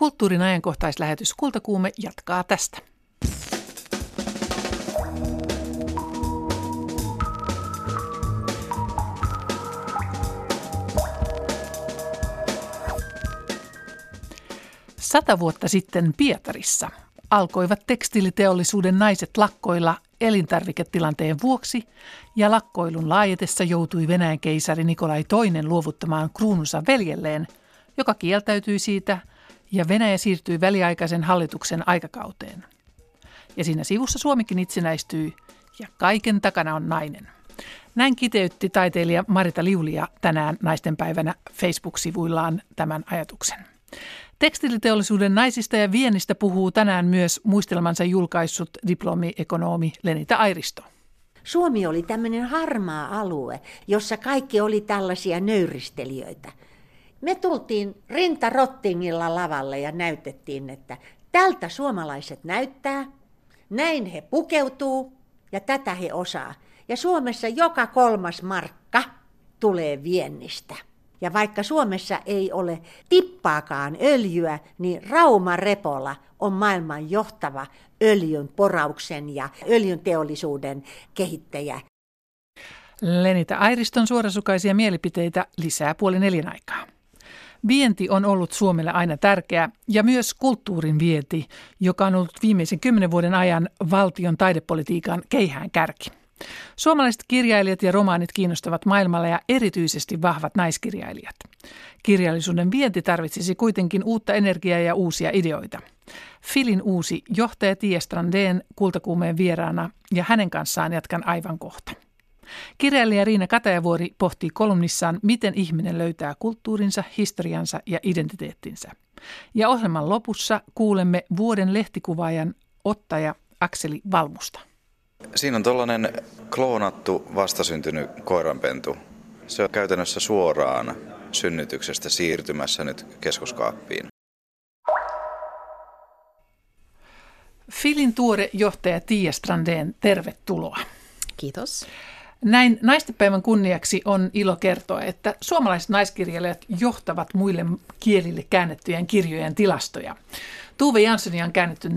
Kulttuurin ajankohtaislähetys Kultakuume jatkaa tästä. Sata vuotta sitten Pietarissa alkoivat tekstiiliteollisuuden naiset lakkoilla elintarviketilanteen vuoksi ja lakkoilun laajetessa joutui Venäjän keisari Nikolai II luovuttamaan kruununsa veljelleen, joka kieltäytyi siitä ja Venäjä siirtyi väliaikaisen hallituksen aikakauteen. Ja siinä sivussa Suomikin itsenäistyi ja kaiken takana on nainen. Näin kiteytti taiteilija Marita Liulia tänään naistenpäivänä Facebook-sivuillaan tämän ajatuksen. Tekstiiliteollisuuden naisista ja viennistä puhuu tänään myös muistelmansa julkaissut diplomiekonomi Lenita Airisto. Suomi oli tämmöinen harmaa alue, jossa kaikki oli tällaisia nöyristelijöitä. Me tultiin rintarottingilla lavalle ja näytettiin, että tältä suomalaiset näyttää, näin he pukeutuu ja tätä he osaa. Ja Suomessa joka kolmas markka tulee viennistä. Ja vaikka Suomessa ei ole tippaakaan öljyä, niin Rauma Repola on maailman johtava öljyn porauksen ja öljyn teollisuuden kehittäjä. Lenita Airiston suorasukaisia mielipiteitä lisää puoli neljän aikaa. Vienti on ollut Suomelle aina tärkeä ja myös kulttuurin vienti, joka on ollut viimeisen kymmenen vuoden ajan valtion taidepolitiikan keihään kärki. Suomalaiset kirjailijat ja romaanit kiinnostavat maailmalla ja erityisesti vahvat naiskirjailijat. Kirjallisuuden vienti tarvitsisi kuitenkin uutta energiaa ja uusia ideoita. Filin uusi johtaja Tia Strandeen kultakuumeen vieraana ja hänen kanssaan jatkan aivan kohta. Kirjailija Riina Katajavuori pohtii kolumnissaan, miten ihminen löytää kulttuurinsa, historiansa ja identiteettinsä. Ja ohjelman lopussa kuulemme vuoden lehtikuvaajan ottaja Akseli Valmusta. Siinä on tuollainen kloonattu vastasyntynyt koiranpentu. Se on käytännössä suoraan synnytyksestä siirtymässä nyt keskuskaappiin. Filin tuore johtaja Tiia Strandeen, tervetuloa. Kiitos. Näin naistenpäivän kunniaksi on ilo kertoa, että suomalaiset naiskirjailijat johtavat muille kielille käännettyjen kirjojen tilastoja. Tuve Janssonia on käännetty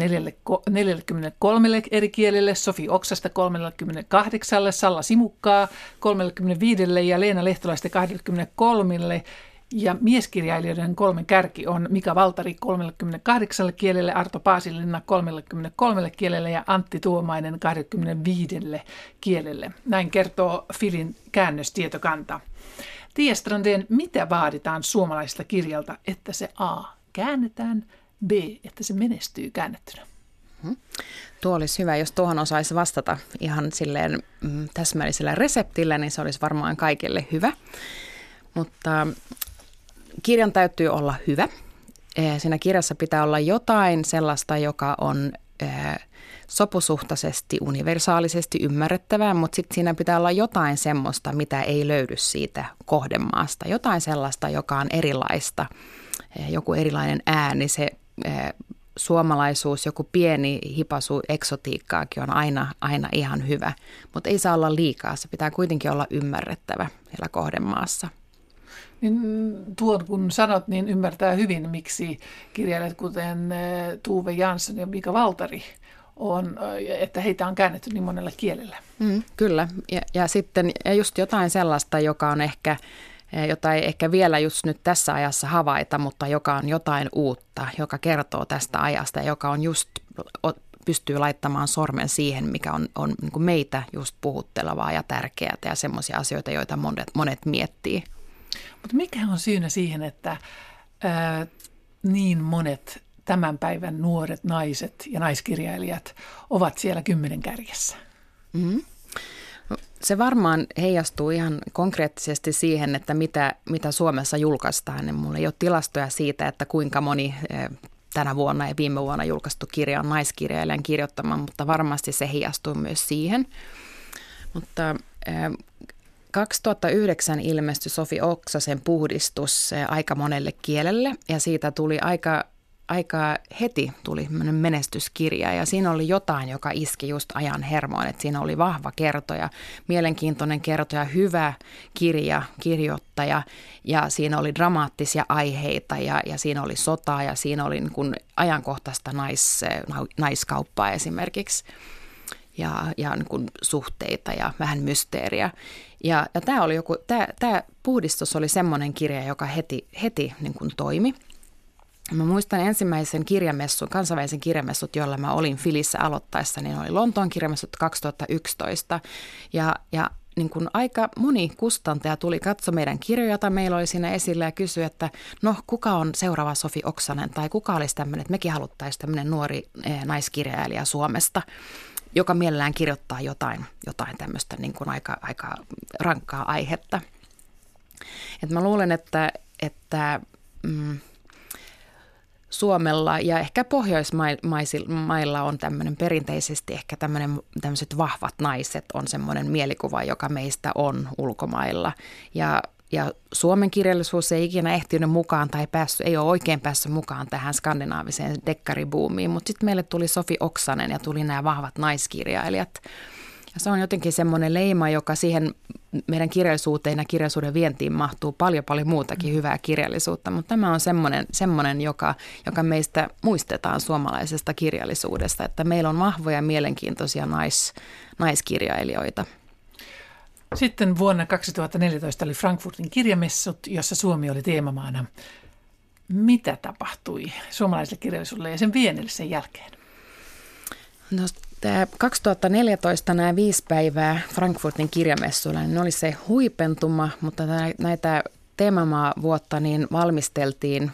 43 eri kielelle, Sofi Oksasta 38, Salla Simukkaa 35 ja Leena Lehtolaista 23 ja mieskirjailijoiden kolmen kärki on Mika Valtari 38 kielelle, Arto Paasilinna 33 kielelle ja Antti Tuomainen 25 kielelle. Näin kertoo Filin käännöstietokanta. Tiia mitä vaaditaan suomalaisesta kirjalta, että se A käännetään, B, että se menestyy käännettynä? Hmm. Tuo olisi hyvä, jos tuohon osaisi vastata ihan silleen mm, täsmällisellä reseptillä, niin se olisi varmaan kaikille hyvä. Mutta kirjan täytyy olla hyvä. Eh, siinä kirjassa pitää olla jotain sellaista, joka on eh, sopusuhtaisesti, universaalisesti ymmärrettävää, mutta sitten siinä pitää olla jotain semmoista, mitä ei löydy siitä kohdemaasta. Jotain sellaista, joka on erilaista, eh, joku erilainen ääni, se suomalaisuus, joku pieni hipasu eksotiikkaakin on aina, aina ihan hyvä, mutta ei saa olla liikaa. Se pitää kuitenkin olla ymmärrettävä siellä kohdemaassa. Niin tuon kun sanot, niin ymmärtää hyvin, miksi kirjailijat kuten eh, Tuve Jansson ja Mika Valtari on, eh, että heitä on käännetty niin monella kielellä. Mm, kyllä, ja, ja sitten ja just jotain sellaista, joka on ehkä, eh, jota ei ehkä vielä just nyt tässä ajassa havaita, mutta joka on jotain uutta, joka kertoo tästä ajasta, joka on just pystyy laittamaan sormen siihen, mikä on, on niin meitä just puhuttelevaa ja tärkeää ja semmoisia asioita, joita monet, monet miettii. Mutta mikä on syynä siihen, että ää, niin monet tämän päivän nuoret naiset ja naiskirjailijat ovat siellä kymmenen kärjessä? Mm-hmm. Se varmaan heijastuu ihan konkreettisesti siihen, että mitä, mitä Suomessa julkaistaan. Mulla ei ole tilastoja siitä, että kuinka moni tänä vuonna ja viime vuonna julkaistu kirja on naiskirjailijan kirjoittama, mutta varmasti se heijastuu myös siihen. Mutta 2009 ilmestyi Sofi Oksasen puhdistus aika monelle kielelle ja siitä tuli aika aika heti tuli menestyskirja ja siinä oli jotain, joka iski just ajan hermoon, että siinä oli vahva kertoja, mielenkiintoinen kertoja, hyvä kirja, kirjoittaja ja siinä oli dramaattisia aiheita ja, ja siinä oli sotaa ja siinä oli niin kuin ajankohtaista nais, naiskauppaa esimerkiksi ja, ja niin kuin suhteita ja vähän mysteeriä. Ja, ja tämä, oli joku, tämä, tämä puhdistus oli semmoinen kirja, joka heti, heti niin kuin toimi. Mä muistan ensimmäisen kirjamessun, kansainvälisen kirjamessut, jolla mä olin Filissä aloittaessa, niin oli Lontoon kirjamessut 2011. Ja, ja niin kuin aika moni kustantaja tuli katso meidän kirjoja, joita meillä oli siinä esillä ja kysyi, että no kuka on seuraava Sofi Oksanen tai kuka olisi tämmöinen, että mekin haluttaisiin tämmöinen nuori eh, naiskirjailija Suomesta joka mielellään kirjoittaa jotain, jotain tämmöistä niin kuin aika, aika rankkaa aihetta. Et mä luulen, että, että mm, Suomella ja ehkä Pohjoismailla on tämmöinen perinteisesti ehkä tämmöinen, tämmöiset vahvat naiset on semmoinen mielikuva, joka meistä on ulkomailla. Ja ja Suomen kirjallisuus ei ikinä ehtinyt mukaan tai päässyt, ei ole oikein päässyt mukaan tähän skandinaaviseen dekkaribuumiin, mutta sitten meille tuli Sofi Oksanen ja tuli nämä vahvat naiskirjailijat. Ja se on jotenkin semmoinen leima, joka siihen meidän kirjallisuuteen ja kirjallisuuden vientiin mahtuu paljon paljon muutakin mm. hyvää kirjallisuutta, mutta tämä on semmoinen, semmoinen joka, joka meistä muistetaan suomalaisesta kirjallisuudesta, että meillä on vahvoja mielenkiintoisia nais, naiskirjailijoita. Sitten vuonna 2014 oli Frankfurtin kirjamessut, jossa Suomi oli teemamaana. Mitä tapahtui suomalaiselle kirjallisuudelle ja sen vienille sen jälkeen? No, tämä 2014 nämä viisi päivää Frankfurtin kirjamessuilla, niin ne oli se huipentuma, mutta näitä teemamaa vuotta niin valmisteltiin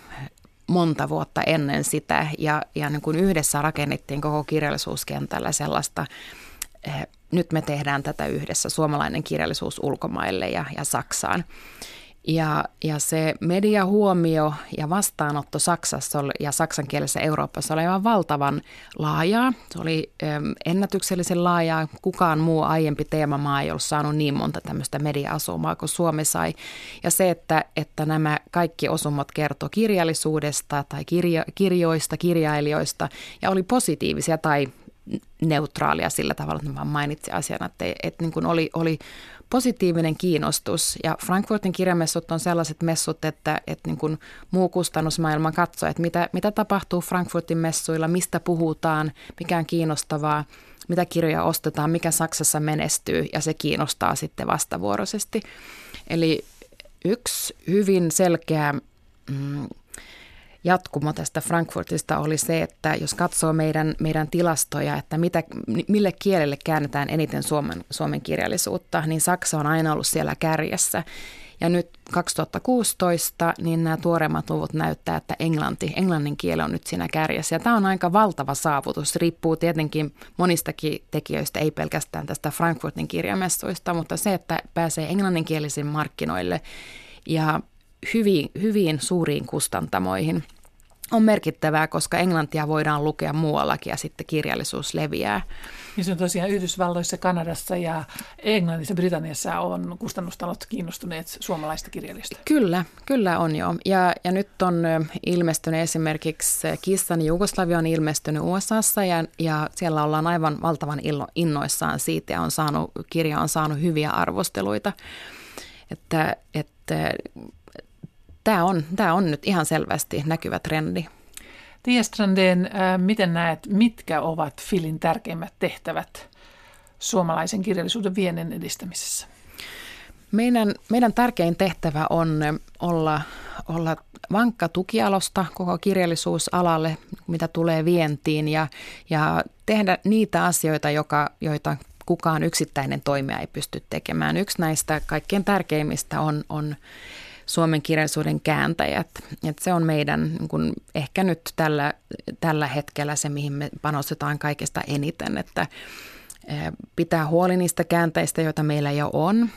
monta vuotta ennen sitä ja, ja niin kuin yhdessä rakennettiin koko kirjallisuuskentällä sellaista eh, nyt me tehdään tätä yhdessä, suomalainen kirjallisuus ulkomaille ja, ja Saksaan. Ja, ja se mediahuomio ja vastaanotto Saksassa ja saksankielisessä Euroopassa oli aivan valtavan laajaa. Se oli ennätyksellisen laajaa. Kukaan muu aiempi teemamaa ei ollut saanut niin monta tämmöistä media-asumaa kuin Suomi sai. Ja se, että, että nämä kaikki osumot kertoi kirjallisuudesta tai kirjo, kirjoista, kirjailijoista ja oli positiivisia tai neutraalia sillä tavalla, että mä mainitsin asian, että, että niin kuin oli, oli positiivinen kiinnostus. Ja Frankfurtin kirjamessut on sellaiset messut, että, että niin kuin muu kustannusmaailma katsoo, että mitä, mitä tapahtuu Frankfurtin messuilla, mistä puhutaan, mikä on kiinnostavaa, mitä kirjoja ostetaan, mikä Saksassa menestyy ja se kiinnostaa sitten vastavuoroisesti. Eli yksi hyvin selkeä mm, jatkumo tästä Frankfurtista oli se, että jos katsoo meidän, meidän tilastoja, että mitä, mille kielelle käännetään eniten suomen, suomen kirjallisuutta, niin Saksa on aina ollut siellä kärjessä. Ja nyt 2016, niin nämä tuoreimmat luvut näyttää, että englanti, englannin kieli on nyt siinä kärjessä. Ja tämä on aika valtava saavutus. Riippuu tietenkin monistakin tekijöistä, ei pelkästään tästä Frankfurtin kirjamessuista, mutta se, että pääsee englanninkielisiin markkinoille ja hyviin, hyviin suuriin kustantamoihin on merkittävää, koska englantia voidaan lukea muuallakin ja sitten kirjallisuus leviää. Niin se on tosiaan Yhdysvalloissa, Kanadassa ja Englannissa, Britanniassa on kustannustalot kiinnostuneet suomalaista kirjallista. Kyllä, kyllä on jo. Ja, ja nyt on ilmestynyt esimerkiksi Kissan Jugoslavia on ilmestynyt USAssa ja, ja siellä ollaan aivan valtavan innoissaan siitä ja on saanut, kirja on saanut hyviä arvosteluita. Että, että tämä on, tämä on nyt ihan selvästi näkyvä trendi. Tiestrandeen, äh, miten näet, mitkä ovat Filin tärkeimmät tehtävät suomalaisen kirjallisuuden viennin edistämisessä? Meidän, meidän tärkein tehtävä on olla, olla vankka tukialosta koko kirjallisuusalalle, mitä tulee vientiin ja, ja tehdä niitä asioita, joka, joita kukaan yksittäinen toimija ei pysty tekemään. Yksi näistä kaikkein tärkeimmistä on, on suomen kirjallisuuden kääntäjät. Et se on meidän niin kun, ehkä nyt tällä, tällä hetkellä se, mihin me panostetaan kaikesta eniten, että pitää huoli niistä käänteistä, joita meillä jo on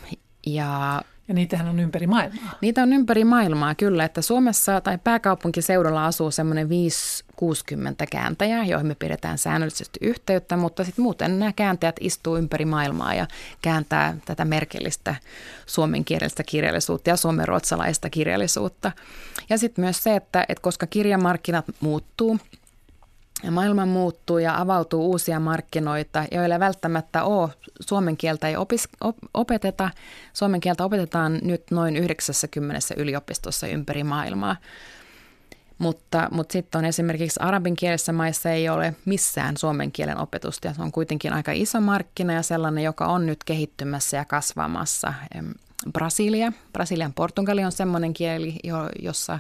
ja, Ja niitähän on ympäri maailmaa. Niitä on ympäri maailmaa kyllä, että Suomessa tai pääkaupunkiseudulla asuu semmoinen 5-60 kääntäjää, joihin me pidetään säännöllisesti yhteyttä, mutta sitten muuten nämä kääntäjät istuu ympäri maailmaa ja kääntää tätä merkillistä suomenkielistä kirjallisuutta ja suomenruotsalaista kirjallisuutta. Ja sitten myös se, että, että koska kirjamarkkinat muuttuu – maailma muuttuu ja avautuu uusia markkinoita, joilla välttämättä ole suomen kieltä ei opis, op, opeteta. Suomen kieltä opetetaan nyt noin 90 yliopistossa ympäri maailmaa. Mutta, mutta sitten on esimerkiksi arabinkielisissä maissa ei ole missään suomen kielen opetusta. Ja se on kuitenkin aika iso markkina ja sellainen, joka on nyt kehittymässä ja kasvamassa. Brasilia, Brasilian portugali on sellainen kieli, jossa,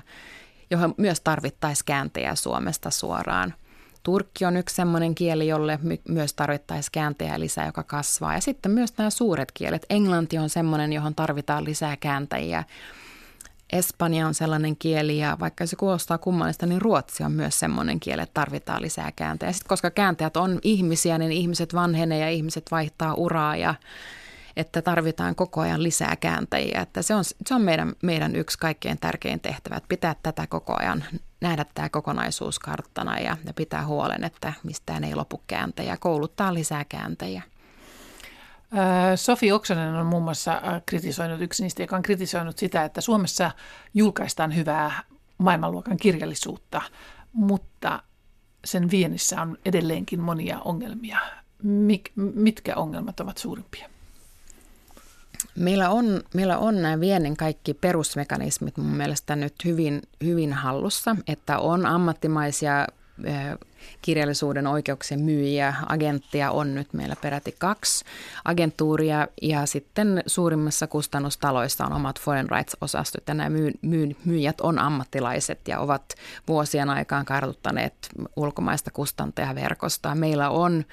johon myös tarvittaisiin kääntäjä Suomesta suoraan. Turkki on yksi sellainen kieli, jolle my- myös tarvittaisiin kääntäjä lisää, joka kasvaa. Ja sitten myös nämä suuret kielet. Englanti on sellainen, johon tarvitaan lisää kääntäjiä. Espanja on sellainen kieli ja vaikka se kuulostaa kummallista, niin ruotsi on myös sellainen kieli, että tarvitaan lisää kääntäjiä. Sitten koska kääntäjät on ihmisiä, niin ihmiset vanhenee ja ihmiset vaihtaa uraa ja että tarvitaan koko ajan lisää kääntäjiä. Että se on, se on meidän, meidän yksi kaikkein tärkein tehtävä, että pitää tätä koko ajan, nähdä tämä kokonaisuus karttana ja, ja pitää huolen, että mistään ei lopu kääntäjiä, kouluttaa lisää kääntäjiä. Sofi Oksanen on muun muassa kritisoinut, yksi niistä, joka on kritisoinut sitä, että Suomessa julkaistaan hyvää maailmanluokan kirjallisuutta, mutta sen viennissä on edelleenkin monia ongelmia. Mik, mitkä ongelmat ovat suurimpia? Meillä on, meillä on nämä viennin kaikki perusmekanismit mun mielestä nyt hyvin, hyvin hallussa, että on ammattimaisia kirjallisuuden oikeuksien myyjiä, agenttia on nyt meillä peräti kaksi agentuuria ja sitten suurimmassa kustannustaloissa on omat foreign rights-osastot ja nämä myy, myy, myyjät on ammattilaiset ja ovat vuosien aikaan kartuttaneet ulkomaista kustantajaverkostoa. Meillä on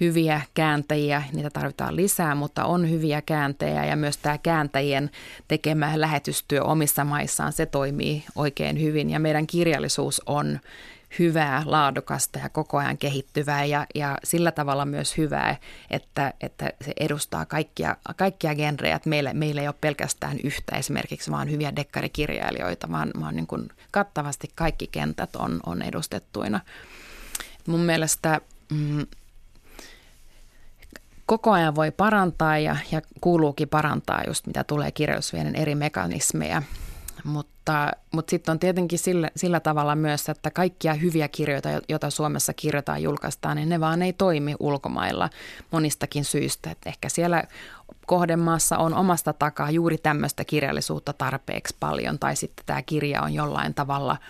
hyviä kääntäjiä, niitä tarvitaan lisää, mutta on hyviä kääntäjiä ja myös tämä kääntäjien tekemä lähetystyö omissa maissaan, se toimii oikein hyvin ja meidän kirjallisuus on hyvää, laadukasta ja koko ajan kehittyvää ja, ja sillä tavalla myös hyvää, että, että se edustaa kaikkia, kaikkia genrejä. Meillä, meillä ei ole pelkästään yhtä esimerkiksi vaan hyviä dekkarikirjailijoita, vaan, vaan niin kuin kattavasti kaikki kentät on, on edustettuina. Mun mielestä mm, koko ajan voi parantaa ja, ja kuuluukin parantaa just mitä tulee kirjallisuuden eri mekanismeja. Mutta, mutta sitten on tietenkin sillä, sillä tavalla myös, että kaikkia hyviä kirjoita, joita Suomessa kirjoitetaan julkaistaan, niin ne vaan ei toimi ulkomailla monistakin syistä. Että ehkä siellä kohdemaassa on omasta takaa juuri tämmöistä kirjallisuutta tarpeeksi paljon, tai sitten tämä kirja on jollain tavalla –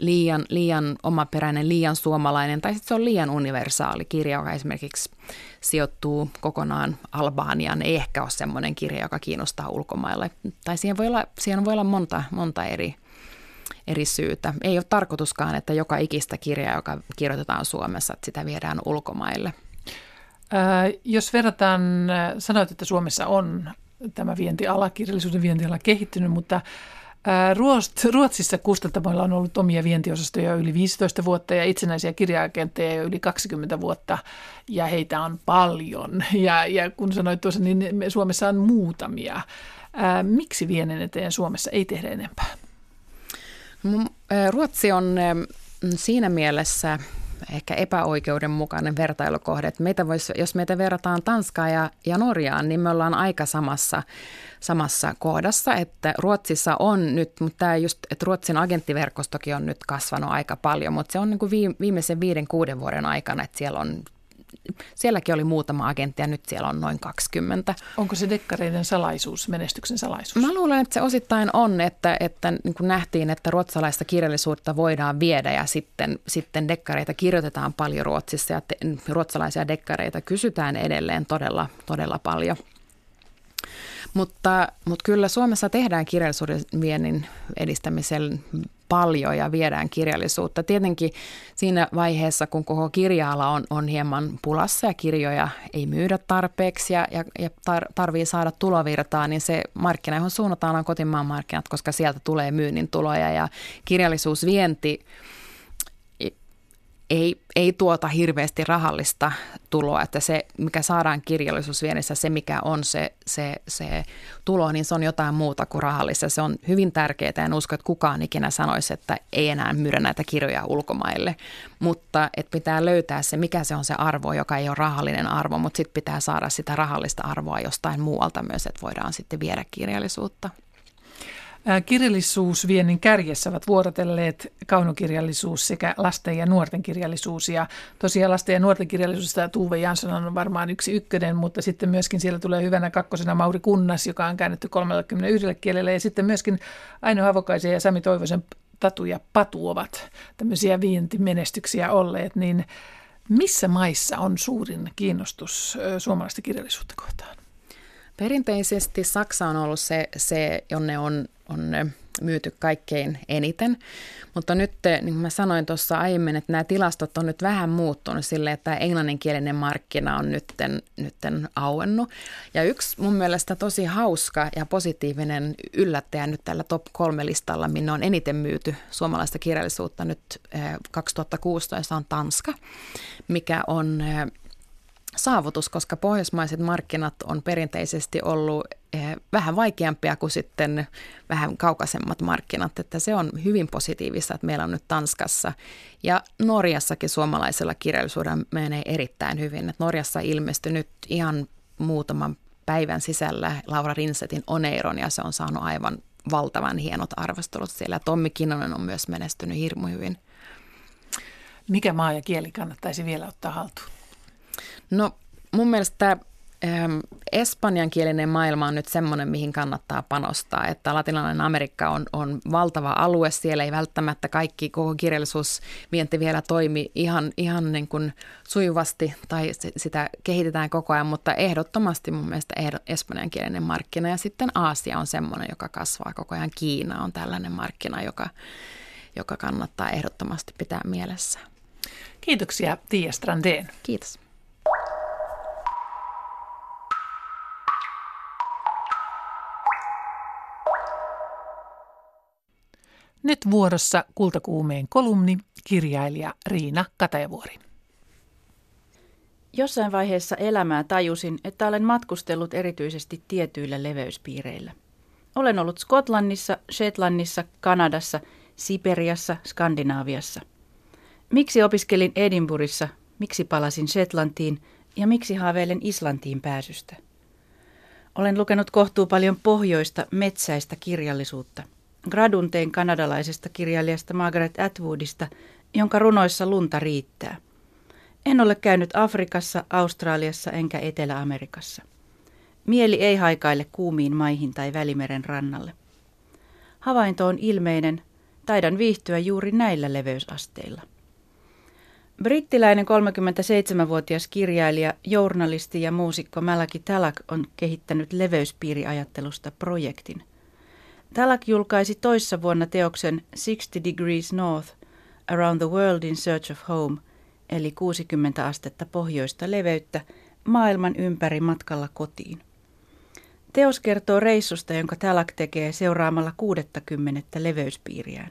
liian, liian omaperäinen, liian suomalainen, tai sitten se on liian universaali kirja, joka esimerkiksi sijoittuu kokonaan Albaniaan, ei ehkä ole semmoinen kirja, joka kiinnostaa ulkomaille. Tai siihen voi olla, siihen voi olla monta, monta eri, eri syytä. Ei ole tarkoituskaan, että joka ikistä kirjaa, joka kirjoitetaan Suomessa, että sitä viedään ulkomaille. Ää, jos verrataan, sanoit, että Suomessa on tämä vientiala, kirjallisuuden vientiala kehittynyt, mutta Ruotsissa kustantamoilla on ollut omia vientiosastoja yli 15 vuotta ja itsenäisiä kirjaagentteja jo yli 20 vuotta ja heitä on paljon. Ja, ja kun sanoit tuossa, niin Suomessa on muutamia. Miksi vienen eteen Suomessa ei tehdä enempää? Ruotsi on siinä mielessä ehkä epäoikeudenmukainen vertailukohde. Että meitä vois, jos meitä verrataan Tanskaa ja, ja Norjaan, niin me ollaan aika samassa, samassa kohdassa. Että Ruotsissa on nyt, mutta tämä just, että Ruotsin agenttiverkostokin on nyt kasvanut aika paljon, mutta se on niin kuin viimeisen viiden, kuuden vuoden aikana, että siellä on sielläkin oli muutama agentti ja nyt siellä on noin 20. Onko se dekkareiden salaisuus, menestyksen salaisuus? Mä luulen, että se osittain on, että, että niin kuin nähtiin, että ruotsalaista kirjallisuutta voidaan viedä ja sitten, sitten dekkareita kirjoitetaan paljon Ruotsissa ja te, ruotsalaisia dekkareita kysytään edelleen todella, todella paljon. Mutta, mutta kyllä Suomessa tehdään kirjallisuuden viennin edistämisen paljon ja viedään kirjallisuutta. Tietenkin siinä vaiheessa, kun koko kirja-ala on, on hieman pulassa ja kirjoja ei myydä tarpeeksi ja, ja tar, tarvii saada tulovirtaa, niin se markkina, johon suunnataan on kotimaan markkinat, koska sieltä tulee myynnin tuloja ja kirjallisuusvienti ei, ei tuota hirveästi rahallista tuloa, että se, mikä saadaan kirjallisuusviennissä, se mikä on se, se, se tulo, niin se on jotain muuta kuin rahallista. Se on hyvin tärkeää, en usko, että kukaan ikinä sanoisi, että ei enää myydä näitä kirjoja ulkomaille, mutta että pitää löytää se, mikä se on se arvo, joka ei ole rahallinen arvo, mutta sitten pitää saada sitä rahallista arvoa jostain muualta myös, että voidaan sitten viedä kirjallisuutta. Kirjallisuusviennin kärjessä ovat vuorotelleet kaunokirjallisuus sekä lasten ja nuorten kirjallisuus. Ja tosiaan lasten ja nuorten kirjallisuudesta Tuve Jansson on varmaan yksi ykkönen, mutta sitten myöskin siellä tulee hyvänä kakkosena Mauri Kunnas, joka on käännetty 31 kielellä. Ja sitten myöskin Aino Havokaisen ja Sami Toivosen Tatu ja Patu ovat tämmöisiä vientimenestyksiä olleet. Niin missä maissa on suurin kiinnostus suomalaista kirjallisuutta kohtaan? Perinteisesti Saksa on ollut se, se jonne on, on myyty kaikkein eniten, mutta nyt, niin kuin mä sanoin tuossa aiemmin, että nämä tilastot on nyt vähän muuttunut sille, että englanninkielinen markkina on nytten, nytten auennut. Ja yksi mun mielestä tosi hauska ja positiivinen yllättäjä nyt tällä top kolme listalla, minne on eniten myyty suomalaista kirjallisuutta nyt 2016 on Tanska, mikä on saavutus, koska pohjoismaiset markkinat on perinteisesti ollut eh, vähän vaikeampia kuin sitten vähän kaukaisemmat markkinat, että se on hyvin positiivista, että meillä on nyt Tanskassa ja Norjassakin suomalaisella kirjallisuudella menee erittäin hyvin. Että Norjassa ilmestyi nyt ihan muutaman päivän sisällä Laura Rinsetin Oneiron ja se on saanut aivan valtavan hienot arvostelut siellä. Tommi Kinnonen on myös menestynyt hirmu hyvin. Mikä maa ja kieli kannattaisi vielä ottaa haltuun? No mun mielestä ähm, espanjankielinen maailma on nyt semmoinen, mihin kannattaa panostaa, että latinalainen Amerikka on, on valtava alue, siellä ei välttämättä kaikki, koko kirjallisuusvienti vielä toimi ihan, ihan niin kuin sujuvasti tai sitä kehitetään koko ajan, mutta ehdottomasti mun mielestä espanjankielinen markkina ja sitten Aasia on semmoinen, joka kasvaa koko ajan. Kiina on tällainen markkina, joka, joka kannattaa ehdottomasti pitää mielessä. Kiitoksia Tiia Strandén. Kiitos. Nyt vuorossa Kultakuumeen kolumni, kirjailija Riina Katajavuori. Jossain vaiheessa elämää tajusin, että olen matkustellut erityisesti tietyillä leveyspiireillä. Olen ollut Skotlannissa, Shetlannissa, Kanadassa, Siperiassa, Skandinaaviassa. Miksi opiskelin Edinburghissa, miksi palasin Shetlantiin ja miksi haaveilen Islantiin pääsystä? Olen lukenut kohtuu paljon pohjoista, metsäistä kirjallisuutta – Gradun tein kanadalaisesta kirjailijasta Margaret Atwoodista, jonka runoissa lunta riittää. En ole käynyt Afrikassa, Australiassa enkä Etelä-Amerikassa. Mieli ei haikaile kuumiin maihin tai Välimeren rannalle. Havainto on ilmeinen, taidan viihtyä juuri näillä leveysasteilla. Brittiläinen 37-vuotias kirjailija, journalisti ja muusikko Malaki Talak on kehittänyt leveyspiiriajattelusta projektin. Talak julkaisi toissa vuonna teoksen 60 Degrees North, Around the World in Search of Home, eli 60 astetta pohjoista leveyttä, maailman ympäri matkalla kotiin. Teos kertoo reissusta, jonka Talak tekee seuraamalla 60 leveyspiiriään.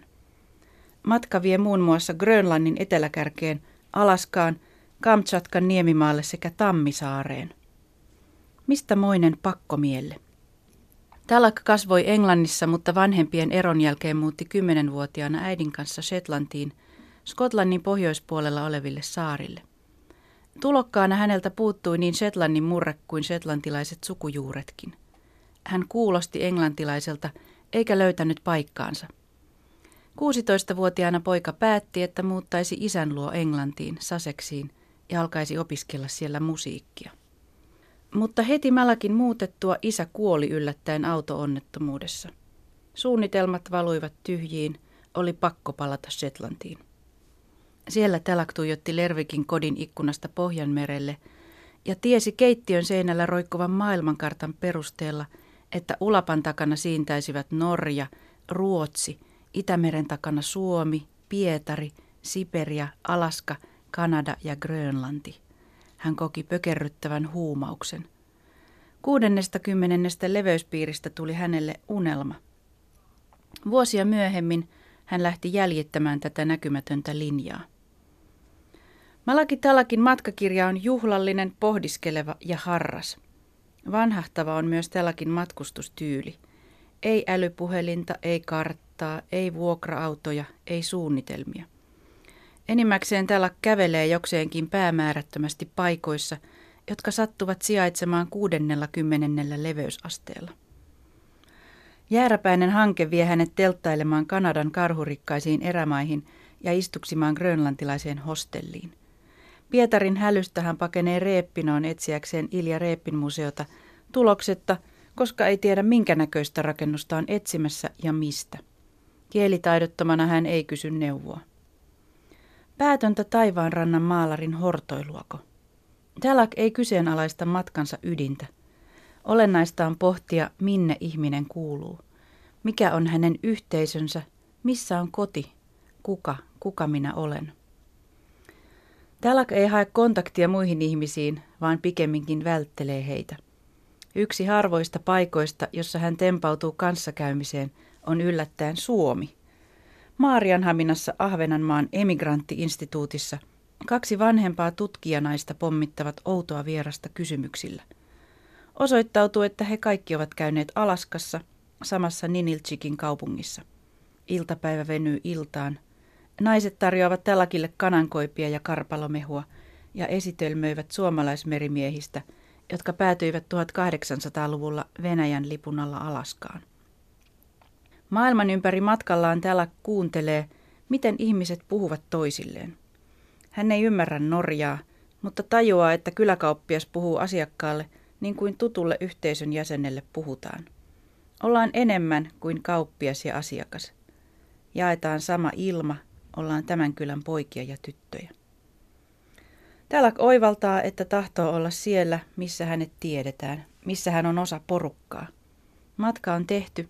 Matka vie muun muassa Grönlannin eteläkärkeen, Alaskaan, Kamchatkan niemimaalle sekä Tammisaareen. Mistä moinen pakkomielle? Talak kasvoi Englannissa, mutta vanhempien eron jälkeen muutti kymmenenvuotiaana äidin kanssa Shetlantiin, Skotlannin pohjoispuolella oleville saarille. Tulokkaana häneltä puuttui niin Shetlannin murre kuin shetlantilaiset sukujuuretkin. Hän kuulosti englantilaiselta eikä löytänyt paikkaansa. 16-vuotiaana poika päätti, että muuttaisi isän luo Englantiin, Saseksiin, ja alkaisi opiskella siellä musiikkia. Mutta heti Mäläkin muutettua isä kuoli yllättäen autoonnettomuudessa. Suunnitelmat valuivat tyhjiin, oli pakko palata Shetlantiin. Siellä Tälak tuijotti Lervikin kodin ikkunasta Pohjanmerelle ja tiesi keittiön seinällä roikkuvan maailmankartan perusteella, että Ulapan takana siintäisivät Norja, Ruotsi, Itämeren takana Suomi, Pietari, Siperia, Alaska, Kanada ja Grönlanti hän koki pökerryttävän huumauksen. Kuudennesta kymmenennestä leveyspiiristä tuli hänelle unelma. Vuosia myöhemmin hän lähti jäljittämään tätä näkymätöntä linjaa. Malaki Talakin matkakirja on juhlallinen, pohdiskeleva ja harras. Vanhahtava on myös Talakin matkustustyyli. Ei älypuhelinta, ei karttaa, ei vuokra-autoja, ei suunnitelmia. Enimmäkseen täällä kävelee jokseenkin päämäärättömästi paikoissa, jotka sattuvat sijaitsemaan 60 leveysasteella. Jääräpäinen hanke vie hänet telttailemaan Kanadan karhurikkaisiin erämaihin ja istuksimaan grönlantilaiseen hostelliin. Pietarin hälystä hän pakenee Reeppinoon etsiäkseen Ilja Reeppin museota tuloksetta, koska ei tiedä minkä näköistä rakennusta on etsimässä ja mistä. Kielitaidottomana hän ei kysy neuvoa. Päätöntä taivaanrannan maalarin hortoiluako. Dalak ei kyseenalaista matkansa ydintä. Olennaista on pohtia, minne ihminen kuuluu. Mikä on hänen yhteisönsä, missä on koti, kuka, kuka minä olen. Dalak ei hae kontaktia muihin ihmisiin, vaan pikemminkin välttelee heitä. Yksi harvoista paikoista, jossa hän tempautuu kanssakäymiseen, on yllättäen Suomi. Maarianhaminassa Ahvenanmaan emigranttiinstituutissa kaksi vanhempaa tutkijanaista pommittavat outoa vierasta kysymyksillä. Osoittautuu, että he kaikki ovat käyneet Alaskassa, samassa Ninilchikin kaupungissa. Iltapäivä venyy iltaan. Naiset tarjoavat tälakille kanankoipia ja karpalomehua ja esitelmöivät suomalaismerimiehistä, jotka päätyivät 1800-luvulla Venäjän lipun alla Alaskaan. Maailman ympäri matkallaan täällä kuuntelee, miten ihmiset puhuvat toisilleen. Hän ei ymmärrä Norjaa, mutta tajuaa, että kyläkauppias puhuu asiakkaalle niin kuin tutulle yhteisön jäsenelle puhutaan. Ollaan enemmän kuin kauppias ja asiakas. Jaetaan sama ilma, ollaan tämän kylän poikia ja tyttöjä. Täällä oivaltaa, että tahtoo olla siellä, missä hänet tiedetään, missä hän on osa porukkaa. Matka on tehty,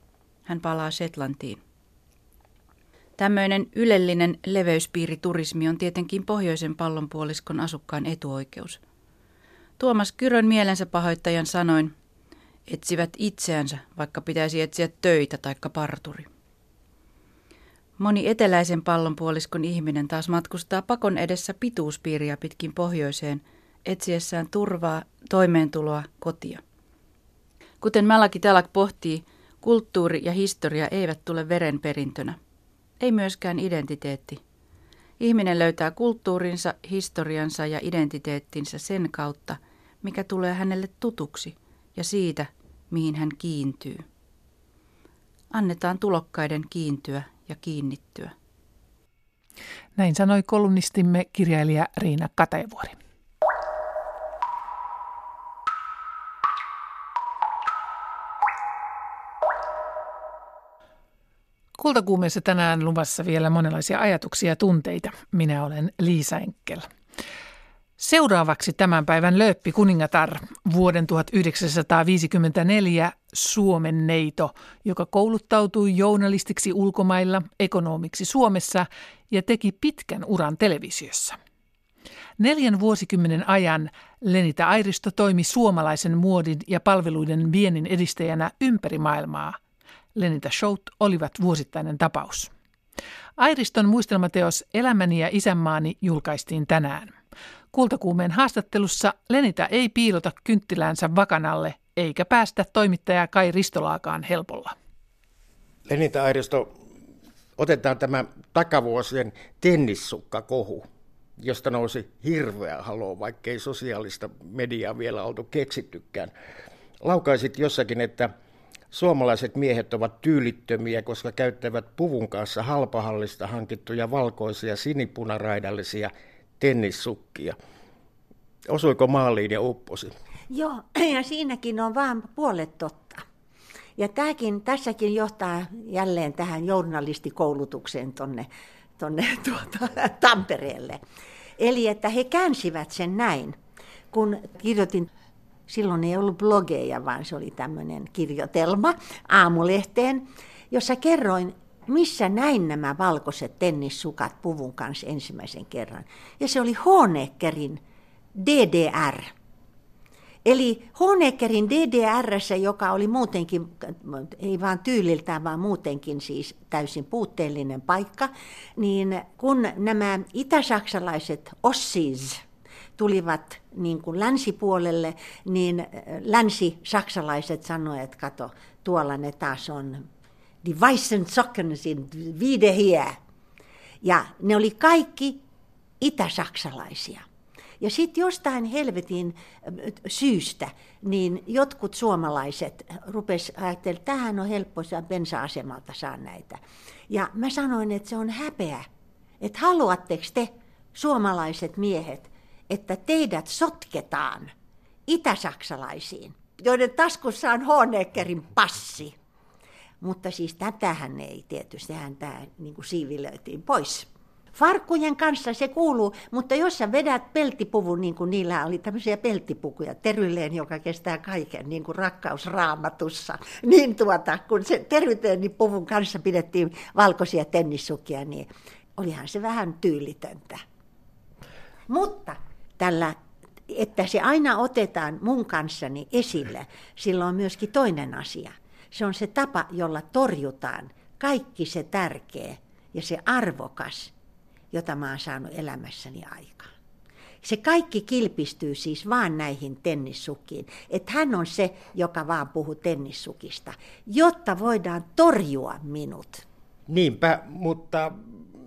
hän palaa Shetlantiin. Tämmöinen ylellinen leveyspiiriturismi on tietenkin pohjoisen pallonpuoliskon asukkaan etuoikeus. Tuomas Kyrön mielensä pahoittajan sanoin, etsivät itseänsä, vaikka pitäisi etsiä töitä taikka parturi. Moni eteläisen pallonpuoliskon ihminen taas matkustaa pakon edessä pituuspiiriä pitkin pohjoiseen, etsiessään turvaa, toimeentuloa, kotia. Kuten Malaki Talak pohtii, kulttuuri ja historia eivät tule verenperintönä – ei myöskään identiteetti. Ihminen löytää kulttuurinsa, historiansa ja identiteettinsä sen kautta, mikä tulee hänelle tutuksi ja siitä, mihin hän kiintyy. Annetaan tulokkaiden kiintyä ja kiinnittyä. Näin sanoi kolumnistimme kirjailija Riina Katevuori. Kultakuumeessa tänään luvassa vielä monenlaisia ajatuksia ja tunteita. Minä olen Liisa Enkel. Seuraavaksi tämän päivän lööppi kuningatar, vuoden 1954 Suomen neito, joka kouluttautui journalistiksi ulkomailla, ekonomiksi Suomessa ja teki pitkän uran televisiossa. Neljän vuosikymmenen ajan Lenita Airisto toimi suomalaisen muodin ja palveluiden viennin edistäjänä ympäri maailmaa – Lenita Showt olivat vuosittainen tapaus. Airiston muistelmateos Elämäni ja isänmaani julkaistiin tänään. Kultakuumeen haastattelussa Lenita ei piilota kynttiläänsä vakanalle eikä päästä toimittajaa Kai Ristolaakaan helpolla. Lenita Airisto, otetaan tämä takavuosien tennissukkakohu, josta nousi hirveä halo, vaikkei sosiaalista mediaa vielä oltu keksittykään. Laukaisit jossakin, että Suomalaiset miehet ovat tyylittömiä, koska käyttävät puvun kanssa halpahallista hankittuja valkoisia sinipunaraidallisia tennissukkia. Osuiko maaliin ja upposi? Joo, ja siinäkin on vain puolet totta. Ja tämäkin, tässäkin johtaa jälleen tähän journalistikoulutukseen tonne, tonne tuota, Tampereelle. Eli että he käänsivät sen näin. Kun kirjoitin Silloin ei ollut blogeja, vaan se oli tämmöinen kirjoitelma aamulehteen, jossa kerroin, missä näin nämä valkoiset tennissukat puvun kanssa ensimmäisen kerran. Ja se oli Honeckerin DDR. Eli Honeckerin DDRssä, joka oli muutenkin, ei vaan tyyliltään, vaan muutenkin siis täysin puutteellinen paikka, niin kun nämä itäsaksalaiset Ossis tulivat niin kuin länsipuolelle, niin länsi-saksalaiset sanoivat, että kato, tuolla ne taas on die weißen Socken sind wieder hier. Ja ne oli kaikki itäsaksalaisia. Ja sitten jostain helvetin syystä, niin jotkut suomalaiset rupes ajattelemaan, että tähän on helppo, bensa-asemalta saa näitä. Ja mä sanoin, että se on häpeä, että haluatteko te suomalaiset miehet, että teidät sotketaan itäsaksalaisiin, joiden taskussa on Honeckerin passi. Mutta siis tätähän ei tietysti, hän tämä niin kuin siivilöitiin pois. Farkkujen kanssa se kuuluu, mutta jos sä vedät peltipuvun, niin kuin niillä oli tämmöisiä peltipukuja, terylleen, joka kestää kaiken, niin kuin rakkausraamatussa, niin tuota, kun se terylleen puvun kanssa pidettiin valkoisia tennissukia, niin olihan se vähän tyylitöntä. Mutta tällä, että se aina otetaan mun kanssani esille, sillä on myöskin toinen asia. Se on se tapa, jolla torjutaan kaikki se tärkeä ja se arvokas, jota mä oon saanut elämässäni aikaan. Se kaikki kilpistyy siis vaan näihin tennissukkiin. Että hän on se, joka vaan puhuu tennissukista, jotta voidaan torjua minut. Niinpä, mutta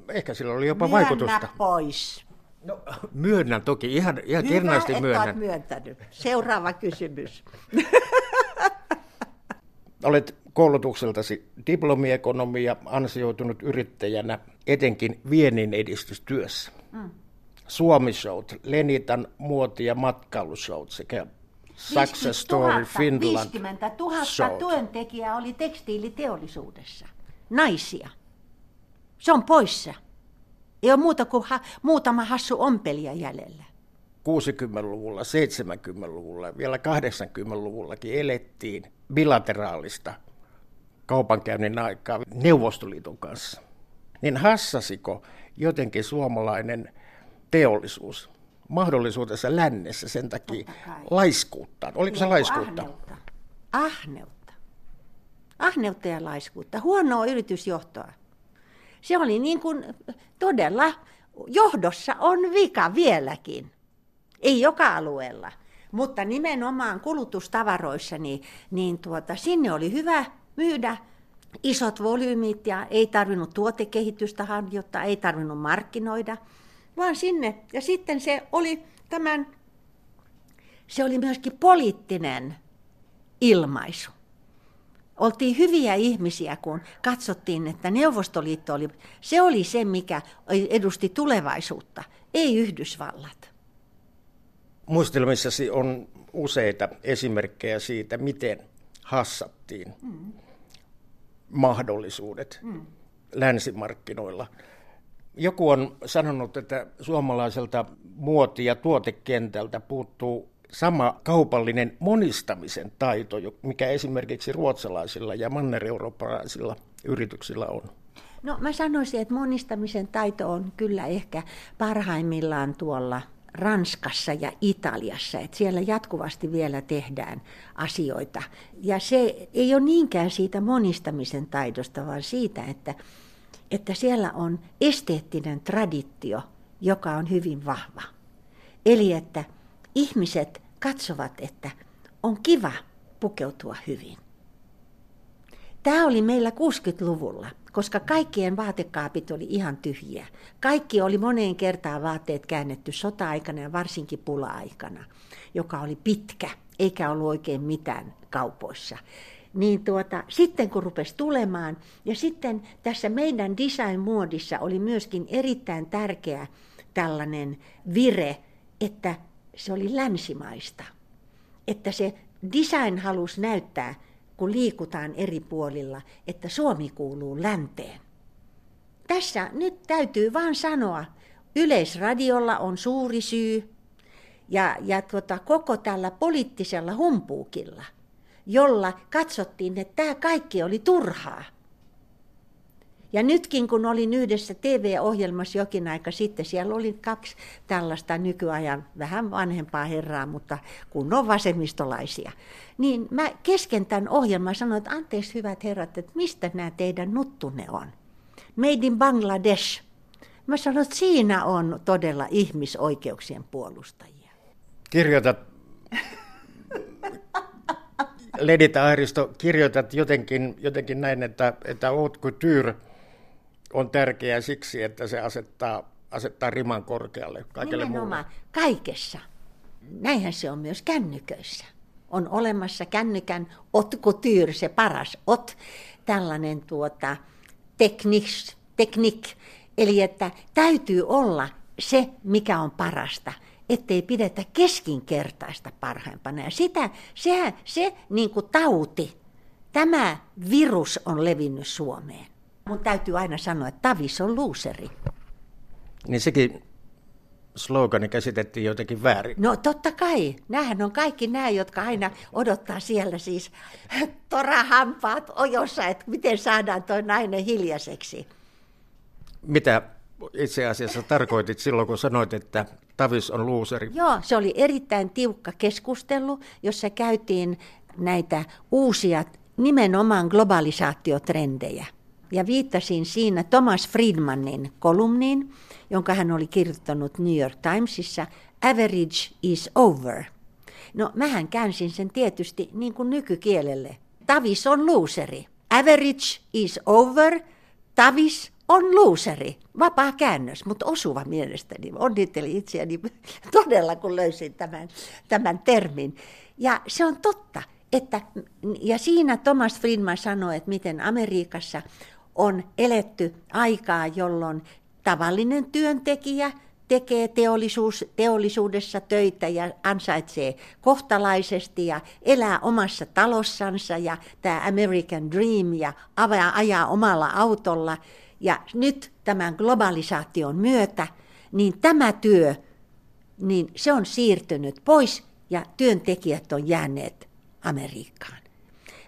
ehkä sillä oli jopa Myönnä vaikutusta. pois. No, myönnän toki, ihan, ihan kernaasti Hyvä, että myönnän. olet myöntänyt. Seuraava kysymys. Olet koulutukseltasi diplomiekonomi ja ansioitunut yrittäjänä etenkin viennin edistystyössä. Mm. Suomi-showt, Lenitan muoti- ja matkailushowt sekä Success Story Finland 50 000 showt. työntekijää oli tekstiiliteollisuudessa. Naisia. Se on poissa. Ei ole muuta kuin ha- muutama hassu ompelija jäljellä. 60-luvulla, 70-luvulla ja vielä 80-luvullakin elettiin bilateraalista kaupankäynnin aikaa Neuvostoliiton kanssa. Niin hassasiko jotenkin suomalainen teollisuus mahdollisuutensa lännessä sen takia laiskuuttaan? Oliko se laiskuutta? Ahneutta. Ahneutta. Ahneutta ja laiskuutta. Huonoa yritysjohtoa. Se oli niin kuin todella, johdossa on vika vieläkin. Ei joka alueella, mutta nimenomaan kulutustavaroissa, niin, niin tuota, sinne oli hyvä myydä isot volyymit ja ei tarvinnut tuotekehitystä harjoittaa, ei tarvinnut markkinoida, vaan sinne. Ja sitten se oli tämän, se oli myöskin poliittinen ilmaisu. Oltiin hyviä ihmisiä, kun katsottiin, että Neuvostoliitto oli, se oli se, mikä edusti tulevaisuutta, ei Yhdysvallat. Muistelmissasi on useita esimerkkejä siitä, miten hassattiin mm. mahdollisuudet mm. länsimarkkinoilla. Joku on sanonut, että suomalaiselta muoti- ja tuotekentältä puuttuu sama kaupallinen monistamisen taito, mikä esimerkiksi ruotsalaisilla ja manner-eurooppalaisilla yrityksillä on. No mä sanoisin, että monistamisen taito on kyllä ehkä parhaimmillaan tuolla Ranskassa ja Italiassa, että siellä jatkuvasti vielä tehdään asioita. Ja se ei ole niinkään siitä monistamisen taidosta, vaan siitä, että, että siellä on esteettinen traditio, joka on hyvin vahva. Eli että ihmiset katsovat, että on kiva pukeutua hyvin. Tämä oli meillä 60-luvulla, koska kaikkien vaatekaapit oli ihan tyhjiä. Kaikki oli moneen kertaan vaatteet käännetty sota-aikana ja varsinkin pula-aikana, joka oli pitkä, eikä ollut oikein mitään kaupoissa. Niin tuota, sitten kun rupesi tulemaan, ja sitten tässä meidän design-muodissa oli myöskin erittäin tärkeä tällainen vire, että se oli länsimaista. Että se design halusi näyttää, kun liikutaan eri puolilla, että Suomi kuuluu länteen. Tässä nyt täytyy vaan sanoa, yleisradiolla on suuri syy ja, ja tuota, koko tällä poliittisella humpuukilla, jolla katsottiin, että tämä kaikki oli turhaa. Ja nytkin kun olin yhdessä TV-ohjelmassa jokin aika sitten, siellä oli kaksi tällaista nykyajan vähän vanhempaa herraa, mutta kun on vasemmistolaisia. Niin mä kesken tämän ohjelman sanoin, että anteeksi hyvät herrat, että mistä nämä teidän nuttunne on? Made in Bangladesh. Mä sanoin, että siinä on todella ihmisoikeuksien puolustajia. Kirjoitat, Ledita Airisto, kirjoitat jotenkin, jotenkin näin, että, että haute on tärkeää siksi, että se asettaa, asettaa riman korkealle kaikille Nimenomaan, muulle. kaikessa. Näinhän se on myös kännyköissä. On olemassa kännykän couture, se paras ot, tällainen tuota, tekniks, teknik, eli että täytyy olla se, mikä on parasta, ettei pidetä keskinkertaista parhaimpana. Ja sitä, se, se niin kuin tauti, tämä virus on levinnyt Suomeen. Mun täytyy aina sanoa, että Tavis on luuseri. Niin sekin slogani käsitettiin jotenkin väärin. No totta kai. Nämähän on kaikki nämä, jotka aina odottaa siellä siis torahampaat ojossa, että miten saadaan tuo nainen hiljaiseksi. Mitä itse asiassa tarkoitit silloin, kun sanoit, että Tavis on luuseri? Joo, se oli erittäin tiukka keskustelu, jossa käytiin näitä uusia nimenomaan globalisaatiotrendejä. Ja viittasin siinä Thomas Friedmanin kolumniin, jonka hän oli kirjoittanut New York Timesissa, Average is over. No, mähän käänsin sen tietysti niin kuin nykykielelle. Tavis on luuseri. Average is over. Tavis on luuseri. Vapaa käännös, mutta osuva mielestäni. Onnittelin itseäni todella, kun löysin tämän, tämän termin. Ja se on totta. Että, ja siinä Thomas Friedman sanoi, että miten Amerikassa on eletty aikaa, jolloin tavallinen työntekijä tekee teollisuus, teollisuudessa töitä ja ansaitsee kohtalaisesti ja elää omassa talossansa ja tämä American Dream ja ajaa, ajaa omalla autolla. Ja nyt tämän globalisaation myötä, niin tämä työ, niin se on siirtynyt pois ja työntekijät on jääneet Amerikkaan.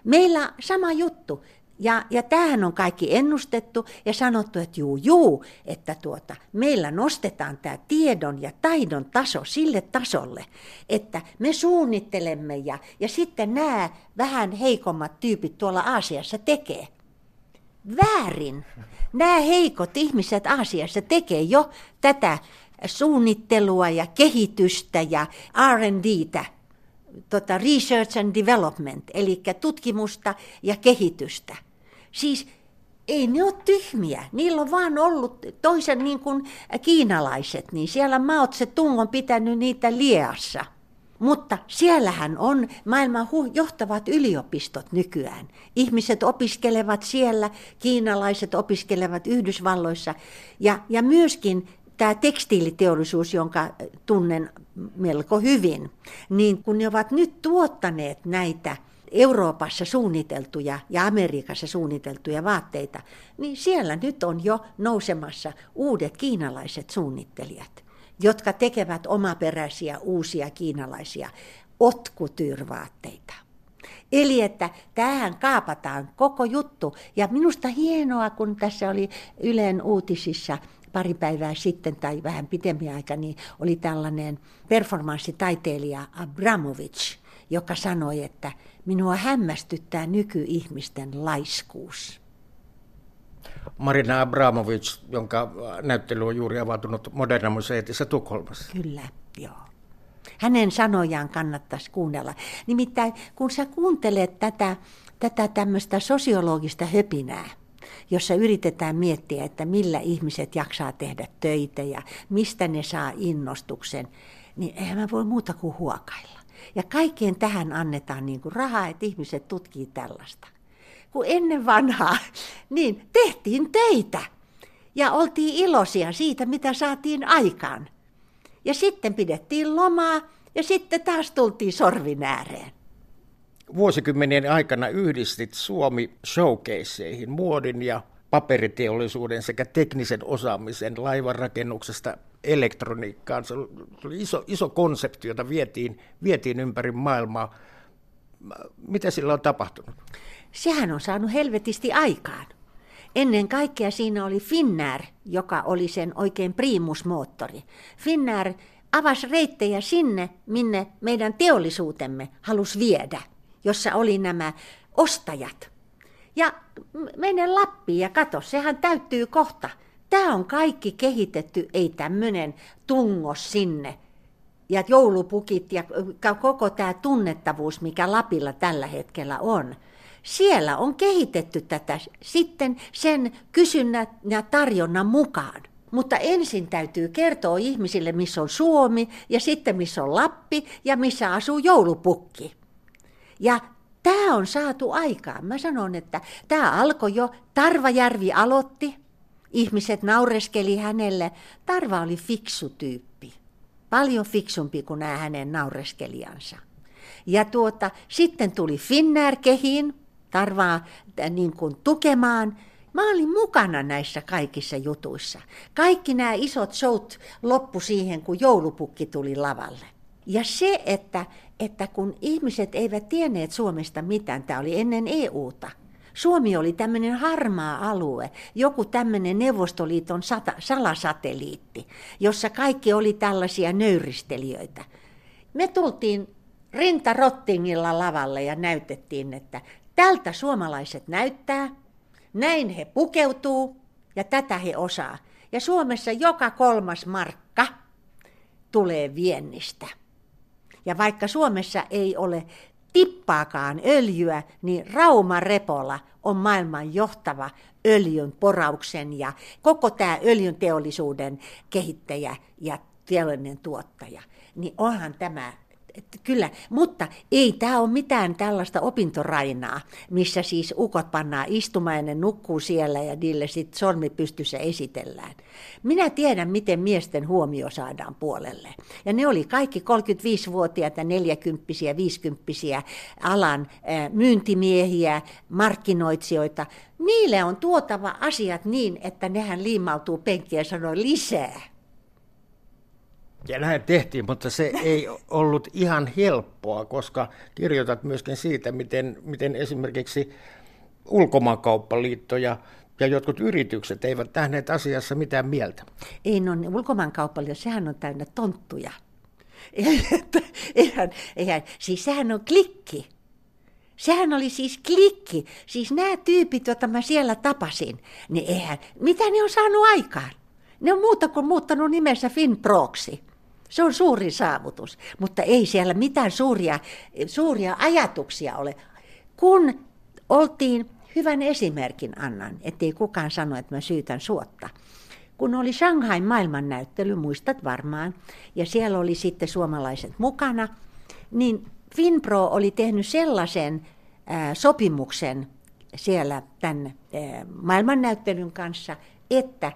Meillä sama juttu. Ja, ja tämähän on kaikki ennustettu ja sanottu, että juu, juu, että tuota, meillä nostetaan tämä tiedon ja taidon taso sille tasolle, että me suunnittelemme ja, ja sitten nämä vähän heikommat tyypit tuolla Aasiassa tekee. Väärin. Nämä heikot ihmiset Aasiassa tekee jo tätä suunnittelua ja kehitystä ja R&Dtä tota, research and development, eli tutkimusta ja kehitystä. Siis ei ne ole tyhmiä. Niillä on vaan ollut toisen niin kuin kiinalaiset, niin siellä Mao Tung on pitänyt niitä lieassa. Mutta siellähän on maailman johtavat yliopistot nykyään. Ihmiset opiskelevat siellä, kiinalaiset opiskelevat Yhdysvalloissa ja, ja myöskin tämä tekstiiliteollisuus, jonka tunnen melko hyvin, niin kun ne ovat nyt tuottaneet näitä Euroopassa suunniteltuja ja Amerikassa suunniteltuja vaatteita, niin siellä nyt on jo nousemassa uudet kiinalaiset suunnittelijat, jotka tekevät omaperäisiä uusia kiinalaisia otkutyrvaatteita. Eli että tähän kaapataan koko juttu. Ja minusta hienoa, kun tässä oli Ylen uutisissa – pari päivää sitten tai vähän pitemmin aika, niin oli tällainen performanssitaiteilija Abramovic, joka sanoi, että minua hämmästyttää nykyihmisten laiskuus. Marina Abramovic, jonka näyttely on juuri avautunut Moderna Museetissa Tukholmassa. Kyllä, joo. Hänen sanojaan kannattaisi kuunnella. Nimittäin kun sä kuuntelet tätä, tätä tämmöistä sosiologista höpinää, jossa yritetään miettiä, että millä ihmiset jaksaa tehdä töitä ja mistä ne saa innostuksen, niin eihän mä voi muuta kuin huokailla. Ja kaikkeen tähän annetaan niin kuin rahaa, että ihmiset tutkii tällaista. Kun ennen vanhaa, niin tehtiin töitä ja oltiin iloisia siitä, mitä saatiin aikaan. Ja sitten pidettiin lomaa ja sitten taas tultiin sorvin ääreen vuosikymmenien aikana yhdistit Suomi showcaseihin muodin ja paperiteollisuuden sekä teknisen osaamisen laivanrakennuksesta elektroniikkaan. Se oli iso, iso konsepti, jota vietiin, vietiin ympäri maailmaa. Mitä sillä on tapahtunut? Sehän on saanut helvetisti aikaan. ennen kaikkea siinä oli Finnair, joka oli sen oikein primusmoottori. Finnair avasi reittejä sinne, minne meidän teollisuutemme halusi viedä, jossa oli nämä ostajat. Ja mene Lappiin ja kato, sehän täyttyy kohta. Tämä on kaikki kehitetty, ei tämmöinen tungos sinne. Ja joulupukit ja koko tämä tunnettavuus, mikä Lapilla tällä hetkellä on. Siellä on kehitetty tätä sitten sen kysynnän ja tarjonnan mukaan. Mutta ensin täytyy kertoa ihmisille, missä on Suomi ja sitten missä on Lappi ja missä asuu joulupukki. Ja tämä on saatu aikaan. Mä sanon, että tämä alkoi jo, Tarvajärvi aloitti, ihmiset naureskeli hänelle. Tarva oli fiksu tyyppi, paljon fiksumpi kuin nämä hänen naureskelijansa. Ja tuota, sitten tuli Finnair kehiin, Tarvaa äh, niin kuin tukemaan. Mä olin mukana näissä kaikissa jutuissa. Kaikki nämä isot showt loppu siihen, kun joulupukki tuli lavalle. Ja se, että, että kun ihmiset eivät tienneet Suomesta mitään, tämä oli ennen EUta, Suomi oli tämmöinen harmaa alue, joku tämmöinen Neuvostoliiton sata, salasatelliitti, jossa kaikki oli tällaisia nöyristelijöitä. Me tultiin rintarottingilla lavalle ja näytettiin, että tältä suomalaiset näyttää, näin he pukeutuu ja tätä he osaa. Ja Suomessa joka kolmas markka tulee viennistä. Ja vaikka Suomessa ei ole tippaakaan öljyä, niin Rauma Repola on maailman johtava öljyn porauksen ja koko tämä öljyn teollisuuden kehittäjä ja teollinen tuottaja. Niin onhan tämä että kyllä, mutta ei tämä ole mitään tällaista opintorainaa, missä siis ukot pannaan istumaan ja nukkuu siellä ja niille sitten sormi pystyssä esitellään. Minä tiedän, miten miesten huomio saadaan puolelle. Ja ne oli kaikki 35-vuotiaita, 40 50 alan myyntimiehiä, markkinoitsijoita. Niille on tuotava asiat niin, että nehän liimautuu penkkiä ja sanoo lisää. Ja näin tehtiin, mutta se ei ollut ihan helppoa, koska kirjoitat myöskin siitä, miten, miten esimerkiksi ulkomaankauppaliitto ja, ja jotkut yritykset eivät tähneet asiassa mitään mieltä. Ei, no ulkomaankauppaliitto, sehän on täynnä tonttuja. Eihän, eihän, siis sehän on klikki. Sehän oli siis klikki. Siis nämä tyypit, joita mä siellä tapasin, niin eihän, mitä ne on saanut aikaan? Ne on muuta kuin muuttanut nimensä Finproksi. Se on suuri saavutus, mutta ei siellä mitään suuria, suuria ajatuksia ole. Kun oltiin, hyvän esimerkin annan, ettei kukaan sano, että mä syytän suotta. Kun oli Shanghai maailmannäyttely, muistat varmaan, ja siellä oli sitten suomalaiset mukana, niin Finpro oli tehnyt sellaisen ää, sopimuksen siellä tämän ää, maailmannäyttelyn kanssa, että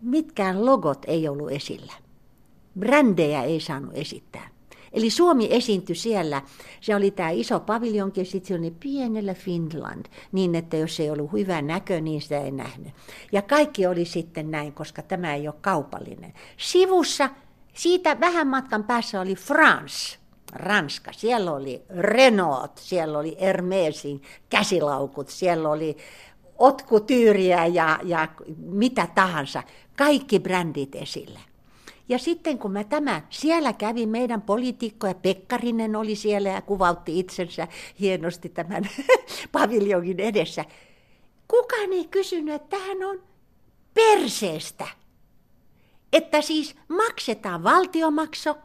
mitkään logot ei ollut esillä brändejä ei saanut esittää. Eli Suomi esiintyi siellä. Se oli tämä iso paviljonki ja sitten se oli pienellä Finland, niin että jos ei ollut hyvä näkö, niin sitä ei nähnyt. Ja kaikki oli sitten näin, koska tämä ei ole kaupallinen. Sivussa, siitä vähän matkan päässä oli France, Ranska. Siellä oli Renault, siellä oli Hermesin käsilaukut, siellä oli otkutyyriä ja, ja mitä tahansa. Kaikki brändit esille. Ja sitten kun mä tämä, siellä kävi meidän poliitikko ja Pekkarinen oli siellä ja kuvautti itsensä hienosti tämän paviljongin edessä. Kukaan ei kysynyt, että tähän on perseestä. Että siis maksetaan valtiomakso,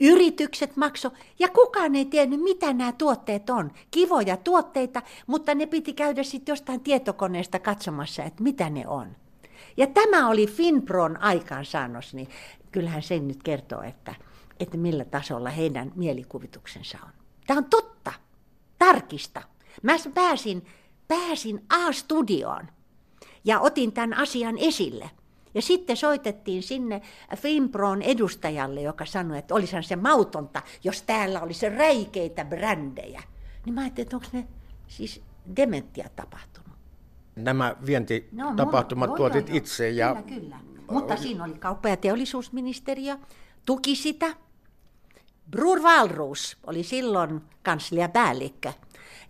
yritykset makso, ja kukaan ei tiennyt, mitä nämä tuotteet on. Kivoja tuotteita, mutta ne piti käydä sitten jostain tietokoneesta katsomassa, että mitä ne on. Ja tämä oli Finpron aikaansaannos, niin kyllähän sen nyt kertoo, että, että millä tasolla heidän mielikuvituksensa on. Tämä on totta. Tarkista. Mä pääsin, pääsin A-studioon ja otin tämän asian esille. Ja sitten soitettiin sinne Finpron edustajalle, joka sanoi, että olisihan se mautonta, jos täällä olisi räikeitä brändejä. Niin mä ajattelin, että onko ne siis dementia tapahtunut. Nämä vientitapahtumat no, tuotit joo, itse. Ja... Kyllä, kyllä. Mutta siinä oli kauppa- ja teollisuusministeriö, tuki sitä. Brur Valruus oli silloin kansliapäällikkö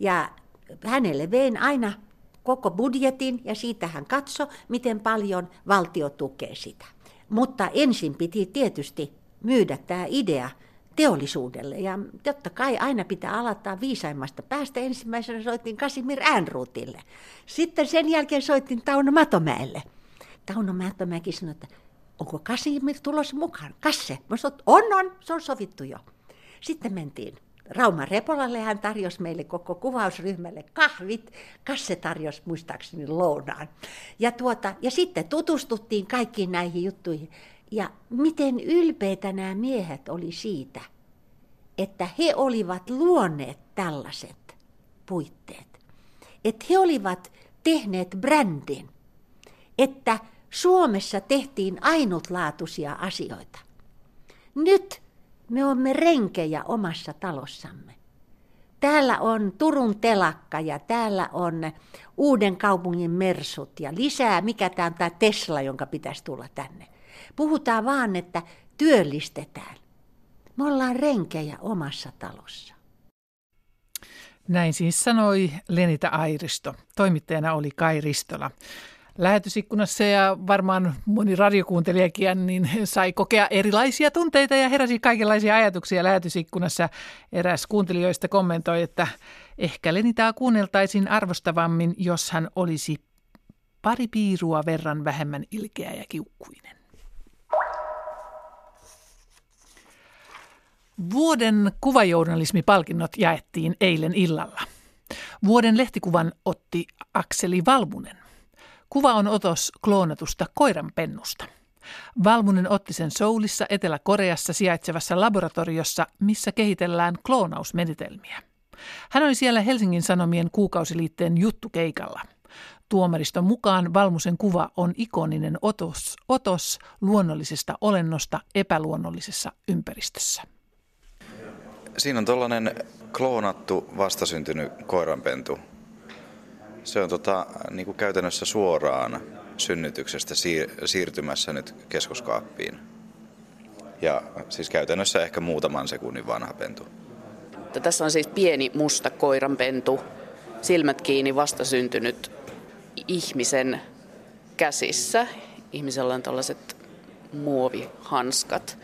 ja hänelle vein aina koko budjetin ja siitä hän katsoi, miten paljon valtio tukee sitä. Mutta ensin piti tietysti myydä tämä idea teollisuudelle. Ja totta kai aina pitää aloittaa viisaimmasta päästä. Ensimmäisenä soitin Kasimir Äänruutille. Sitten sen jälkeen soitin Tauno Matomäelle. Tauno Matomäki sanoi, että onko Kasimir tulossa mukaan? Kasse. Mä sanoin, on, on, se on sovittu jo. Sitten mentiin Rauma Repolalle, hän tarjosi meille koko kuvausryhmälle kahvit. Kasse tarjosi muistaakseni lounaan. Ja, tuota, ja sitten tutustuttiin kaikkiin näihin juttuihin. Ja miten ylpeitä nämä miehet oli siitä, että he olivat luoneet tällaiset puitteet. Että he olivat tehneet brändin, että Suomessa tehtiin ainutlaatuisia asioita. Nyt me olemme renkejä omassa talossamme. Täällä on Turun telakka ja täällä on Uuden kaupungin mersut ja lisää, mikä tämä on tämä Tesla, jonka pitäisi tulla tänne. Puhutaan vaan, että työllistetään. Me ollaan renkejä omassa talossa. Näin siis sanoi Lenita Airisto. Toimittajana oli Kai Ristola. Lähetysikkunassa ja varmaan moni radiokuuntelijakin niin sai kokea erilaisia tunteita ja heräsi kaikenlaisia ajatuksia lähetysikkunassa. Eräs kuuntelijoista kommentoi, että ehkä Lenitaa kuunneltaisiin arvostavammin, jos hän olisi pari piirua verran vähemmän ilkeä ja kiukkuinen. Vuoden kuvajournalismipalkinnot jaettiin eilen illalla. Vuoden lehtikuvan otti Akseli Valmunen. Kuva on otos kloonatusta koiranpennusta. Valmunen otti sen Soulissa Etelä-Koreassa sijaitsevassa laboratoriossa, missä kehitellään kloonausmenetelmiä. Hän oli siellä Helsingin Sanomien kuukausiliitteen juttukeikalla. Tuomariston mukaan Valmusen kuva on ikoninen otos, otos luonnollisesta olennosta epäluonnollisessa ympäristössä. Siinä on tuollainen kloonattu vastasyntynyt koiranpentu. Se on tota, niin kuin käytännössä suoraan synnytyksestä siir- siirtymässä nyt keskoskaappiin. Ja siis käytännössä ehkä muutaman sekunnin vanha pentu. Tässä on siis pieni musta koiranpentu, silmät kiinni vastasyntynyt ihmisen käsissä. Ihmisellä on tällaiset muovihanskat.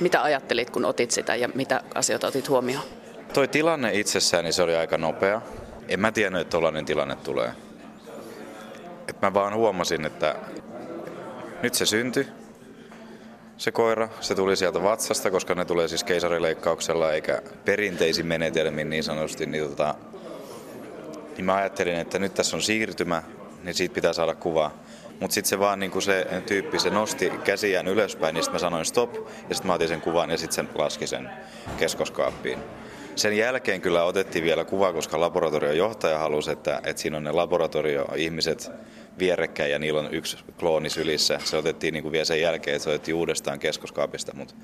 Mitä ajattelit, kun otit sitä ja mitä asioita otit huomioon? Toi tilanne itsessään, niin se oli aika nopea. En mä tiennyt, että tällainen tilanne tulee. Et mä vaan huomasin, että nyt se syntyi, se koira. Se tuli sieltä vatsasta, koska ne tulee siis keisarileikkauksella eikä perinteisin menetelmin niin sanotusti. Niin, tota, niin mä ajattelin, että nyt tässä on siirtymä, niin siitä pitää saada kuva. Mutta sitten se vaan niinku se tyyppi, se nosti käsiään ylöspäin, niin sitten mä sanoin stop, ja sitten mä otin sen kuvan ja sitten sen laski sen keskoskaappiin. Sen jälkeen kyllä otettiin vielä kuva, koska laboratorion johtaja halusi, että, että siinä on ne laboratorio-ihmiset vierekkäin ja niillä on yksi klooni sylissä. Se otettiin niin kuin vielä sen jälkeen, että se otettiin uudestaan keskoskaapista, mutta,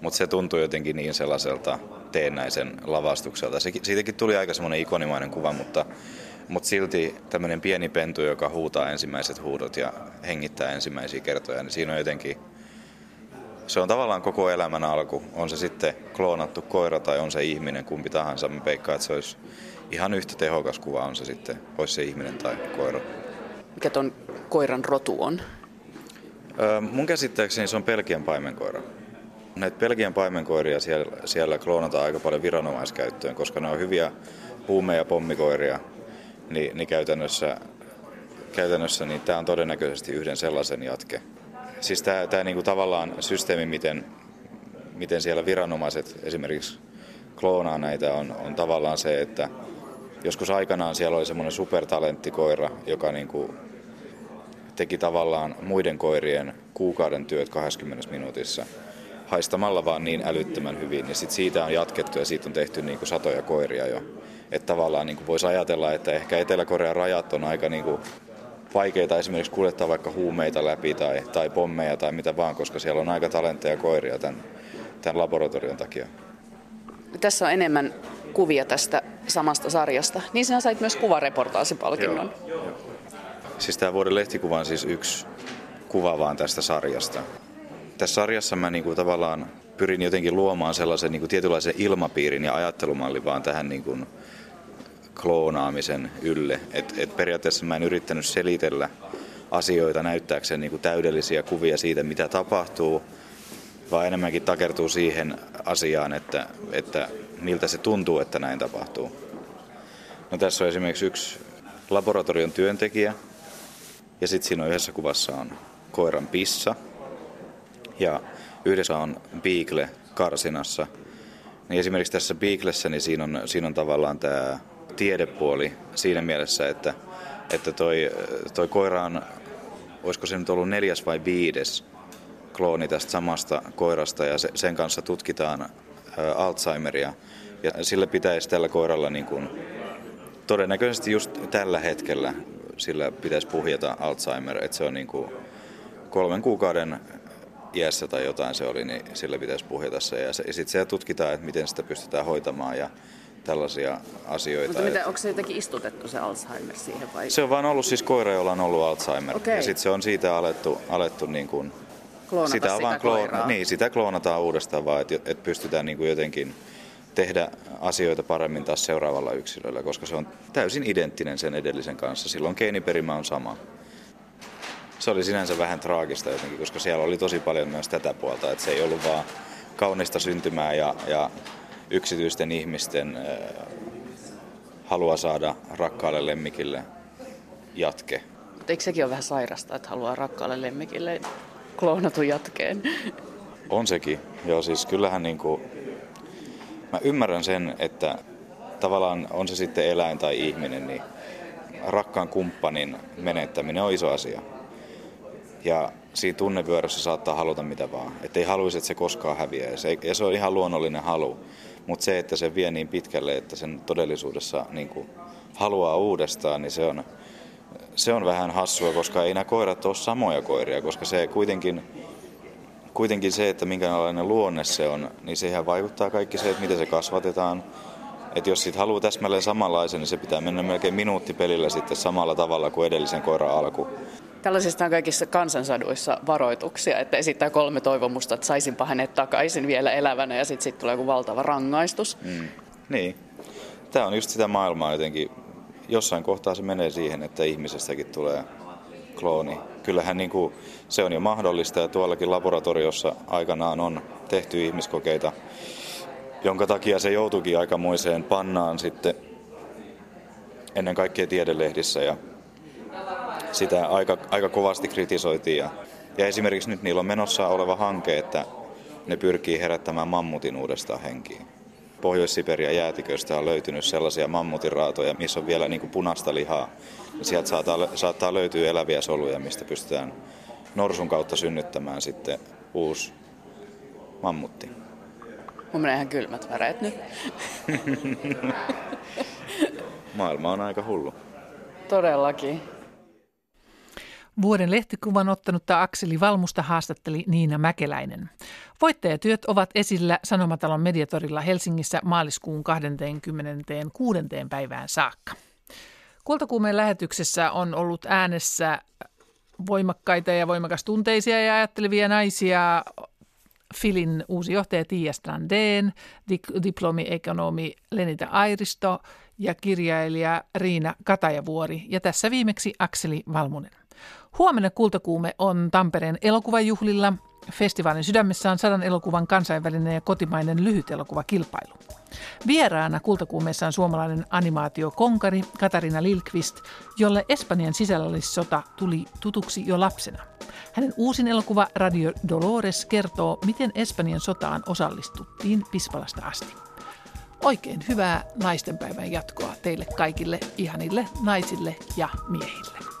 mutta se tuntui jotenkin niin sellaiselta teennäisen lavastukselta. Se, siitäkin tuli aika semmoinen ikonimainen kuva, mutta, mutta silti tämmöinen pieni pentu, joka huutaa ensimmäiset huudot ja hengittää ensimmäisiä kertoja, niin siinä on jotenkin se on tavallaan koko elämän alku. On se sitten kloonattu koira tai on se ihminen, kumpi tahansa. Mä peikkaan, että se olisi ihan yhtä tehokas kuva on se sitten, olisi se ihminen tai koira. Mikä ton koiran rotu on? Öö, mun käsittääkseni se on Pelkian paimenkoira. Näitä Pelkian paimenkoiria siellä, siellä kloonataan aika paljon viranomaiskäyttöön, koska ne on hyviä huume- ja pommikoiria. Niin, niin käytännössä, käytännössä niin tämä on todennäköisesti yhden sellaisen jatke. Siis tämä, tämä niin kuin tavallaan systeemi, miten, miten siellä viranomaiset esimerkiksi kloonaa näitä, on, on tavallaan se, että joskus aikanaan siellä oli semmoinen supertalenttikoira, joka niin kuin teki tavallaan muiden koirien kuukauden työt 20 minuutissa haistamalla vaan niin älyttömän hyvin. Ja sit siitä on jatkettu ja siitä on tehty niin kuin satoja koiria jo. Että tavallaan niin voisi ajatella, että ehkä Etelä-Korean rajat on aika niin kuin vaikeita esimerkiksi kuljettaa vaikka huumeita läpi tai, tai pommeja tai mitä vaan, koska siellä on aika talentteja koiria tämän, tämän laboratorion takia. Tässä on enemmän kuvia tästä samasta sarjasta. Niin sinä sait myös kuvareportaasipalkinnon. Joo, joo. Siis tämä vuoden lehtikuva on siis yksi kuva vaan tästä sarjasta. Tässä sarjassa mä niinku tavallaan pyrin jotenkin luomaan sellaisen niinku tietynlaisen ilmapiirin ja ajattelumallin vaan tähän niinku kloonaamisen ylle. Et, et periaatteessa mä en yrittänyt selitellä asioita näyttääkseen niin kuin täydellisiä kuvia siitä, mitä tapahtuu, vaan enemmänkin takertuu siihen asiaan, että, että miltä se tuntuu, että näin tapahtuu. No tässä on esimerkiksi yksi laboratorion työntekijä, ja sitten siinä on yhdessä kuvassa on koiran pissa, ja yhdessä on Beagle karsinassa. Niin esimerkiksi tässä Beaglessä niin siinä, on, siinä on tavallaan tämä tiedepuoli siinä mielessä, että, että toi, toi koira on, olisiko se nyt ollut neljäs vai viides klooni tästä samasta koirasta ja se, sen kanssa tutkitaan Alzheimeria. Ja sillä pitäisi tällä koiralla niin kuin, todennäköisesti just tällä hetkellä sillä pitäisi puhjata Alzheimer, että se on niin kuin kolmen kuukauden iässä tai jotain se oli, niin sillä pitäisi puhjata se. Ja, se, ja sitten se tutkitaan, että miten sitä pystytään hoitamaan ja tällaisia asioita. Mutta mitä, onko se jotenkin istutettu se Alzheimer siihen vai? Se on vaan ollut siis koira, jolla on ollut Alzheimer. Okei. Ja sitten se on siitä alettu, alettu niin kuin, Kloonata sitä, sitä vaan koiraa. Niin, sitä kloonataan uudestaan vaan, että, että pystytään niin kuin jotenkin tehdä asioita paremmin taas seuraavalla yksilöllä, koska se on täysin identtinen sen edellisen kanssa. Silloin geeniperimä on sama. Se oli sinänsä vähän traagista jotenkin, koska siellä oli tosi paljon myös tätä puolta, että se ei ollut vaan kaunista syntymää ja, ja yksityisten ihmisten halua saada rakkaalle lemmikille jatke. Mutta eikö sekin ole vähän sairasta, että haluaa rakkaalle lemmikille kloonatun jatkeen? On sekin. Joo, siis kyllähän niin kuin, mä ymmärrän sen, että tavallaan on se sitten eläin tai ihminen, niin rakkaan kumppanin menettäminen on iso asia. Ja siinä tunnevyörässä saattaa haluta mitä vaan. Että ei haluaisi, että se koskaan häviää. Ja se, ja se on ihan luonnollinen halu. Mutta se, että se vie niin pitkälle, että sen todellisuudessa niin kuin, haluaa uudestaan, niin se on, se on vähän hassua, koska ei nämä koirat ole samoja koiria, koska se kuitenkin, kuitenkin se, että minkälainen luonne se on, niin siihen vaikuttaa kaikki se, että miten se kasvatetaan. Että jos siitä haluaa täsmälleen samanlaisen, niin se pitää mennä melkein minuuttipelillä sitten samalla tavalla kuin edellisen koiran alku. Tällaisista on kaikissa kansansaduissa varoituksia, että esittää kolme toivomusta, että saisinpa hänet takaisin vielä elävänä ja sitten sit tulee joku valtava rangaistus. Mm. Niin. Tämä on just sitä maailmaa jotenkin. Jossain kohtaa se menee siihen, että ihmisestäkin tulee klooni. Kyllähän niin kuin, se on jo mahdollista ja tuollakin laboratoriossa aikanaan on tehty ihmiskokeita, jonka takia se joutuikin aikamoiseen pannaan sitten ennen kaikkea tiedelehdissä ja sitä aika, aika kovasti kritisoitiin. Ja, ja esimerkiksi nyt niillä on menossa oleva hanke, että ne pyrkii herättämään mammutin uudestaan henkiin. Pohjois-Siperian jäätiköistä on löytynyt sellaisia mammutiraatoja, missä on vielä niin kuin punaista lihaa. Ja sieltä saattaa, saattaa löytyä eläviä soluja, mistä pystytään norsun kautta synnyttämään sitten uusi mammutti. Mun menee ihan kylmät väreet nyt. Maailma on aika hullu. Todellakin. Vuoden lehtikuvan ottanutta Akseli Valmusta haastatteli Niina Mäkeläinen. Voittajatyöt ovat esillä Sanomatalon mediatorilla Helsingissä maaliskuun 26. päivään saakka. Kultakuumeen lähetyksessä on ollut äänessä voimakkaita ja voimakastunteisia ja ajattelevia naisia. Filin uusi johtaja Tiia Strandén, dik- diplomiekonomi Lenita Airisto ja kirjailija Riina Katajavuori ja tässä viimeksi Akseli Valmunen. Huomenna Kultakuume on Tampereen elokuvajuhlilla. Festivaalin sydämessä on sadan elokuvan kansainvälinen ja kotimainen lyhytelokuvakilpailu. Vieraana Kultakuumeessa on suomalainen animaatiokonkari Katarina Lilkvist, jolle Espanjan sisällissota tuli tutuksi jo lapsena. Hänen uusin elokuva Radio Dolores kertoo, miten Espanjan sotaan osallistuttiin Pispalasta asti. Oikein hyvää naistenpäivän jatkoa teille kaikille ihanille naisille ja miehille.